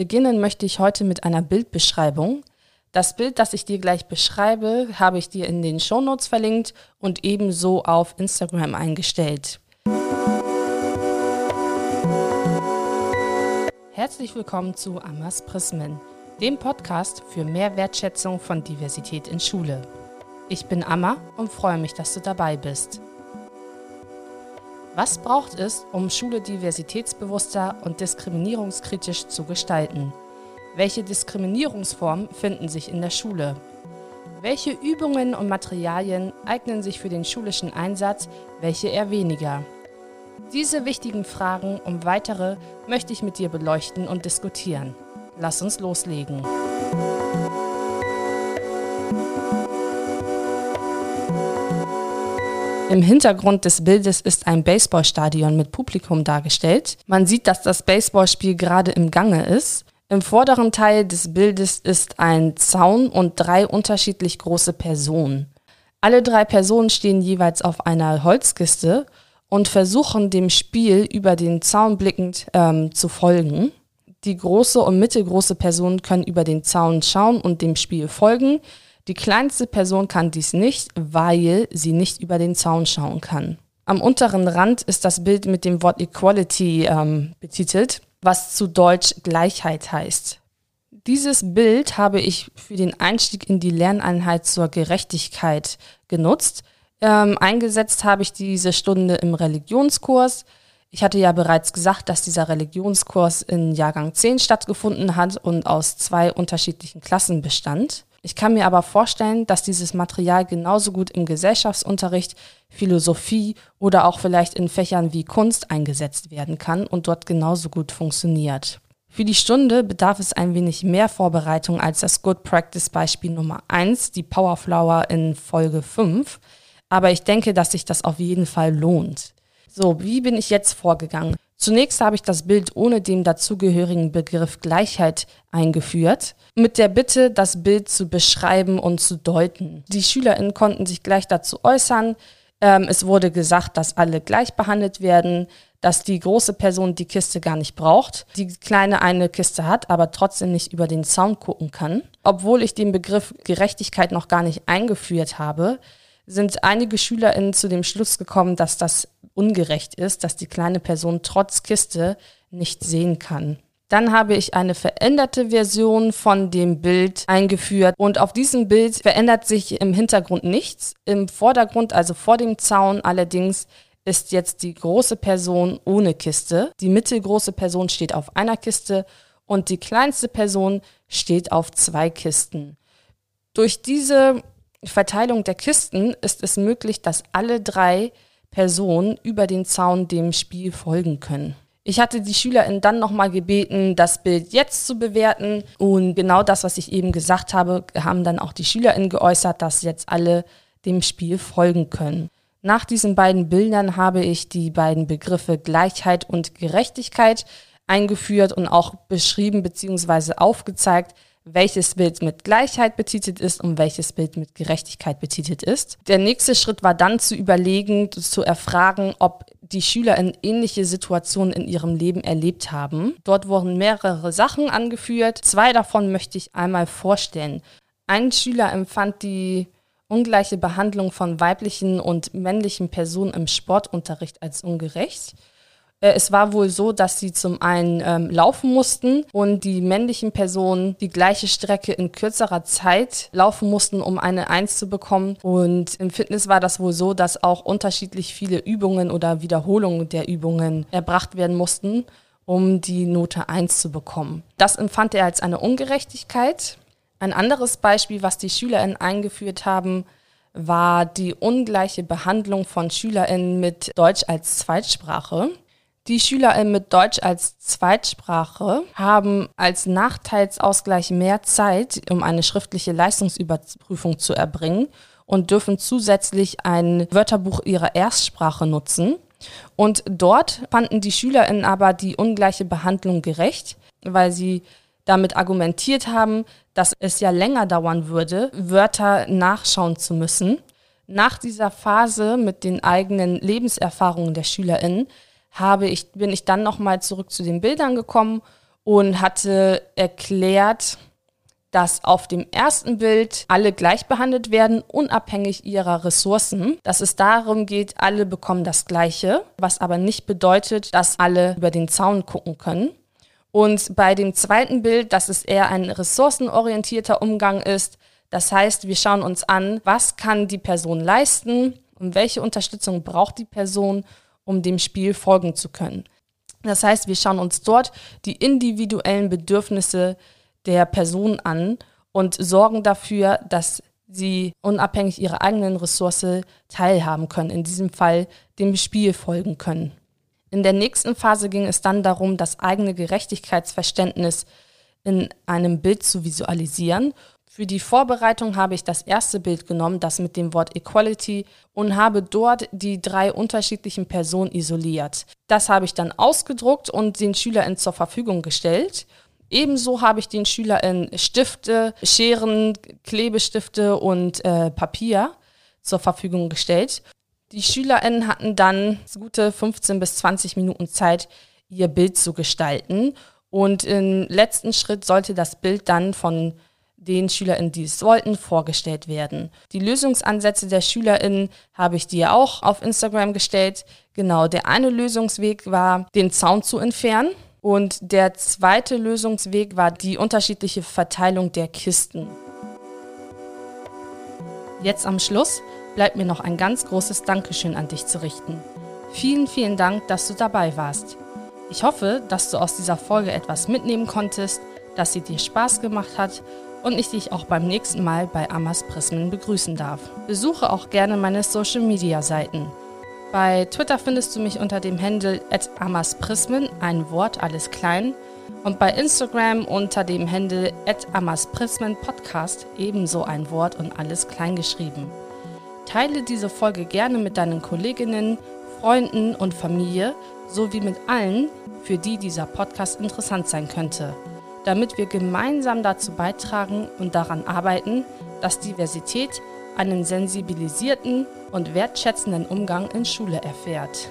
Beginnen möchte ich heute mit einer Bildbeschreibung. Das Bild, das ich dir gleich beschreibe, habe ich dir in den Shownotes verlinkt und ebenso auf Instagram eingestellt. Herzlich willkommen zu Amas Prismen, dem Podcast für mehr Wertschätzung von Diversität in Schule. Ich bin Amma und freue mich, dass du dabei bist. Was braucht es, um Schule diversitätsbewusster und diskriminierungskritisch zu gestalten? Welche Diskriminierungsformen finden sich in der Schule? Welche Übungen und Materialien eignen sich für den schulischen Einsatz, welche eher weniger? Diese wichtigen Fragen und weitere möchte ich mit dir beleuchten und diskutieren. Lass uns loslegen. Im Hintergrund des Bildes ist ein Baseballstadion mit Publikum dargestellt. Man sieht, dass das Baseballspiel gerade im Gange ist. Im vorderen Teil des Bildes ist ein Zaun und drei unterschiedlich große Personen. Alle drei Personen stehen jeweils auf einer Holzkiste und versuchen dem Spiel über den Zaun blickend ähm, zu folgen. Die große und mittelgroße Person können über den Zaun schauen und dem Spiel folgen. Die kleinste Person kann dies nicht, weil sie nicht über den Zaun schauen kann. Am unteren Rand ist das Bild mit dem Wort Equality ähm, betitelt, was zu Deutsch Gleichheit heißt. Dieses Bild habe ich für den Einstieg in die Lerneinheit zur Gerechtigkeit genutzt. Ähm, eingesetzt habe ich diese Stunde im Religionskurs. Ich hatte ja bereits gesagt, dass dieser Religionskurs in Jahrgang 10 stattgefunden hat und aus zwei unterschiedlichen Klassen bestand. Ich kann mir aber vorstellen, dass dieses Material genauso gut im Gesellschaftsunterricht, Philosophie oder auch vielleicht in Fächern wie Kunst eingesetzt werden kann und dort genauso gut funktioniert. Für die Stunde bedarf es ein wenig mehr Vorbereitung als das Good Practice Beispiel Nummer 1, die Powerflower in Folge 5. Aber ich denke, dass sich das auf jeden Fall lohnt. So, wie bin ich jetzt vorgegangen? Zunächst habe ich das Bild ohne den dazugehörigen Begriff Gleichheit eingeführt, mit der Bitte, das Bild zu beschreiben und zu deuten. Die SchülerInnen konnten sich gleich dazu äußern. Ähm, es wurde gesagt, dass alle gleich behandelt werden, dass die große Person die Kiste gar nicht braucht, die kleine eine Kiste hat, aber trotzdem nicht über den Zaun gucken kann. Obwohl ich den Begriff Gerechtigkeit noch gar nicht eingeführt habe, sind einige SchülerInnen zu dem Schluss gekommen, dass das ungerecht ist, dass die kleine Person trotz Kiste nicht sehen kann. Dann habe ich eine veränderte Version von dem Bild eingeführt und auf diesem Bild verändert sich im Hintergrund nichts. Im Vordergrund, also vor dem Zaun allerdings, ist jetzt die große Person ohne Kiste. Die mittelgroße Person steht auf einer Kiste und die kleinste Person steht auf zwei Kisten. Durch diese Verteilung der Kisten ist es möglich, dass alle drei Personen über den Zaun dem Spiel folgen können. Ich hatte die SchülerInnen dann nochmal gebeten, das Bild jetzt zu bewerten. Und genau das, was ich eben gesagt habe, haben dann auch die SchülerInnen geäußert, dass jetzt alle dem Spiel folgen können. Nach diesen beiden Bildern habe ich die beiden Begriffe Gleichheit und Gerechtigkeit eingeführt und auch beschrieben bzw. aufgezeigt, welches Bild mit Gleichheit betitelt ist und welches Bild mit Gerechtigkeit betitelt ist. Der nächste Schritt war dann zu überlegen, zu erfragen, ob die Schüler in ähnliche Situationen in ihrem Leben erlebt haben. Dort wurden mehrere Sachen angeführt. Zwei davon möchte ich einmal vorstellen. Ein Schüler empfand die ungleiche Behandlung von weiblichen und männlichen Personen im Sportunterricht als ungerecht. Äh, es war wohl so, dass sie zum einen ähm, laufen mussten und die männlichen Personen die gleiche Strecke in kürzerer Zeit laufen mussten, um eine Eins zu bekommen. Und im Fitness war das wohl so, dass auch unterschiedlich viele Übungen oder Wiederholungen der Übungen erbracht werden mussten, um die Note 1 zu bekommen. Das empfand er als eine Ungerechtigkeit. Ein anderes Beispiel, was die SchülerInnen eingeführt haben, war die ungleiche Behandlung von SchülerInnen mit Deutsch als Zweitsprache. Die SchülerInnen mit Deutsch als Zweitsprache haben als Nachteilsausgleich mehr Zeit, um eine schriftliche Leistungsüberprüfung zu erbringen und dürfen zusätzlich ein Wörterbuch ihrer Erstsprache nutzen. Und dort fanden die SchülerInnen aber die ungleiche Behandlung gerecht, weil sie damit argumentiert haben, dass es ja länger dauern würde, Wörter nachschauen zu müssen. Nach dieser Phase mit den eigenen Lebenserfahrungen der SchülerInnen habe ich, bin ich dann nochmal zurück zu den Bildern gekommen und hatte erklärt, dass auf dem ersten Bild alle gleich behandelt werden, unabhängig ihrer Ressourcen. Dass es darum geht, alle bekommen das Gleiche, was aber nicht bedeutet, dass alle über den Zaun gucken können. Und bei dem zweiten Bild, dass es eher ein ressourcenorientierter Umgang ist. Das heißt, wir schauen uns an, was kann die Person leisten und welche Unterstützung braucht die Person, um dem Spiel folgen zu können. Das heißt, wir schauen uns dort die individuellen Bedürfnisse der Person an und sorgen dafür, dass sie unabhängig ihrer eigenen Ressource teilhaben können, in diesem Fall dem Spiel folgen können. In der nächsten Phase ging es dann darum, das eigene Gerechtigkeitsverständnis in einem Bild zu visualisieren. Für die Vorbereitung habe ich das erste Bild genommen, das mit dem Wort Equality, und habe dort die drei unterschiedlichen Personen isoliert. Das habe ich dann ausgedruckt und den SchülerInnen zur Verfügung gestellt. Ebenso habe ich den SchülerInnen Stifte, Scheren, Klebestifte und äh, Papier zur Verfügung gestellt. Die SchülerInnen hatten dann gute 15 bis 20 Minuten Zeit, ihr Bild zu gestalten. Und im letzten Schritt sollte das Bild dann von den SchülerInnen, die es wollten, vorgestellt werden. Die Lösungsansätze der SchülerInnen habe ich dir auch auf Instagram gestellt. Genau, der eine Lösungsweg war, den Zaun zu entfernen. Und der zweite Lösungsweg war die unterschiedliche Verteilung der Kisten. Jetzt am Schluss bleibt mir noch ein ganz großes Dankeschön an dich zu richten. Vielen, vielen Dank, dass du dabei warst. Ich hoffe, dass du aus dieser Folge etwas mitnehmen konntest, dass sie dir Spaß gemacht hat und ich dich auch beim nächsten Mal bei Amas Prismen begrüßen darf. Besuche auch gerne meine Social Media Seiten. Bei Twitter findest du mich unter dem Handle @amasprismen, ein Wort alles klein, und bei Instagram unter dem Handle @amasprismenpodcast ebenso ein Wort und alles klein geschrieben. Teile diese Folge gerne mit deinen Kolleginnen, Freunden und Familie sowie mit allen, für die dieser Podcast interessant sein könnte, damit wir gemeinsam dazu beitragen und daran arbeiten, dass Diversität einen sensibilisierten und wertschätzenden Umgang in Schule erfährt.